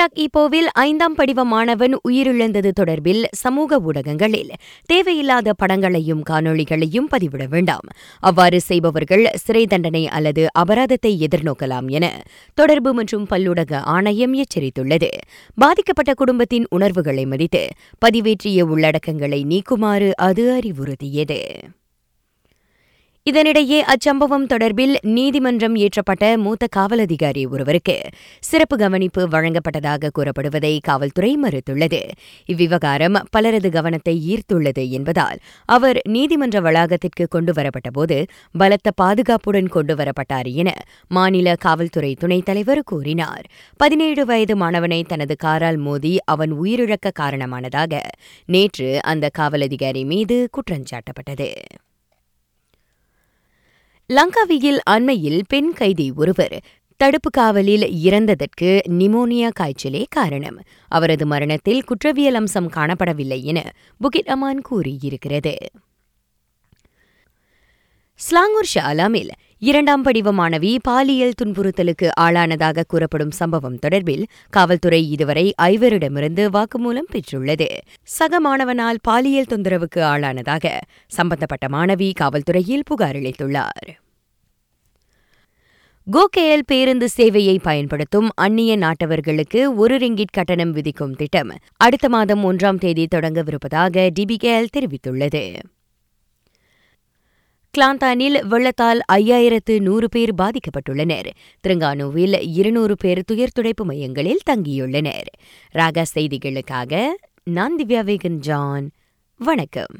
Iraq ஈப்போவில் ஐந்தாம் படிவ மாணவன் உயிரிழந்தது தொடர்பில் சமூக ஊடகங்களில் தேவையில்லாத படங்களையும் காணொளிகளையும் பதிவிட வேண்டாம். அவ்வாறு செய்பவர்கள் சிறை தண்டனை அல்லது அபராதத்தை எதிர்நோக்கலாம் என தொடர்பு மற்றும் பல்லூடக ஆணையம் எச்சரித்துள்ளது. பாதிக்கப்பட்ட குடும்பத்தின் உணர்வுகளை மதித்து பதிவேற்றிய உள்ளடக்கங்களை நீக்குமாறு அது அறிவுறுத்தியது. இதனிடையே அச்சம்பவம் தொடர்பில் நீதிமன்றம் ஏற்றப்பட்ட மூத்த காவல் அதிகாரி ஒருவருக்கு சிறப்பு கவனிப்பு வழங்கப்பட்டதாக கூறப்படுவதை காவல்துறை மறுத்துள்ளது. இவ்விவகாரம் பலரது கவனத்தை ஈர்த்துள்ளது என்பதால் அவர் நீதிமன்ற வளாகத்திற்கு கொண்டுவரப்பட்டபோது பலத்த பாதுகாப்புடன் கொண்டுவரப்பட்டார் என மாநில காவல்துறை துணைத் தலைவர் கூறினார். பதினேழு வயது மாணவனை தனது காரால் மோதி அவன் உயிரிழக்க காரணமானதாக நேற்று அந்த காவல் அதிகாரி மீது குற்றஞ்சாட்டப்பட்டது. லங்காவியில் அண்மையில் பெண் கைதி ஒருவர் தடுப்பு காவலில் இறந்ததற்கு நிமோனியா காய்ச்சலே காரணம். அவரது மரணத்தில் குற்றவியல் அம்சம் காணப்படவில்லை என புகிட் அமான் கூறியிருக்கிறது. ஸ்லாங்கூர் ஷாலாமில் இரண்டாம் படிவ மாணவி பாலியல் துன்புறுத்தலுக்கு ஆளானதாக கூறப்படும் சம்பவம் தொடர்பில் காவல்துறை இதுவரை ஐவரிடமிருந்து வாக்குமூலம் பெற்றுள்ளது. சக மாணவனால் பாலியல் தொந்தரவுக்கு ஆளானதாக சம்பந்தப்பட்ட மாணவி காவல்துறையில் புகார் அளித்துள்ளார். கோகேஎல் பேருந்து சேவையை பயன்படுத்தும் அந்நிய நாட்டவர்களுக்கு ஒரு ரிங்கிட் கட்டணம் விதிக்கும் திட்டம் அடுத்த மாதம் ஒன்றாம் தேதி தொடங்கவிருப்பதாக டிபிகேஎல் தெரிவித்துள்ளது. கிளாந்தானில் வெள்ளத்தால் ஐயாயிரத்து நூறு பேர் பாதிக்கப்பட்டுள்ளனர். திருங்கானுவில் இருநூறு பேர் துயர் துடைப்பு மையங்களில் தங்கியுள்ளனர். ராகா செய்திகளுக்காக நான் திவ்யா வேகன் ஜான் வணக்கம்.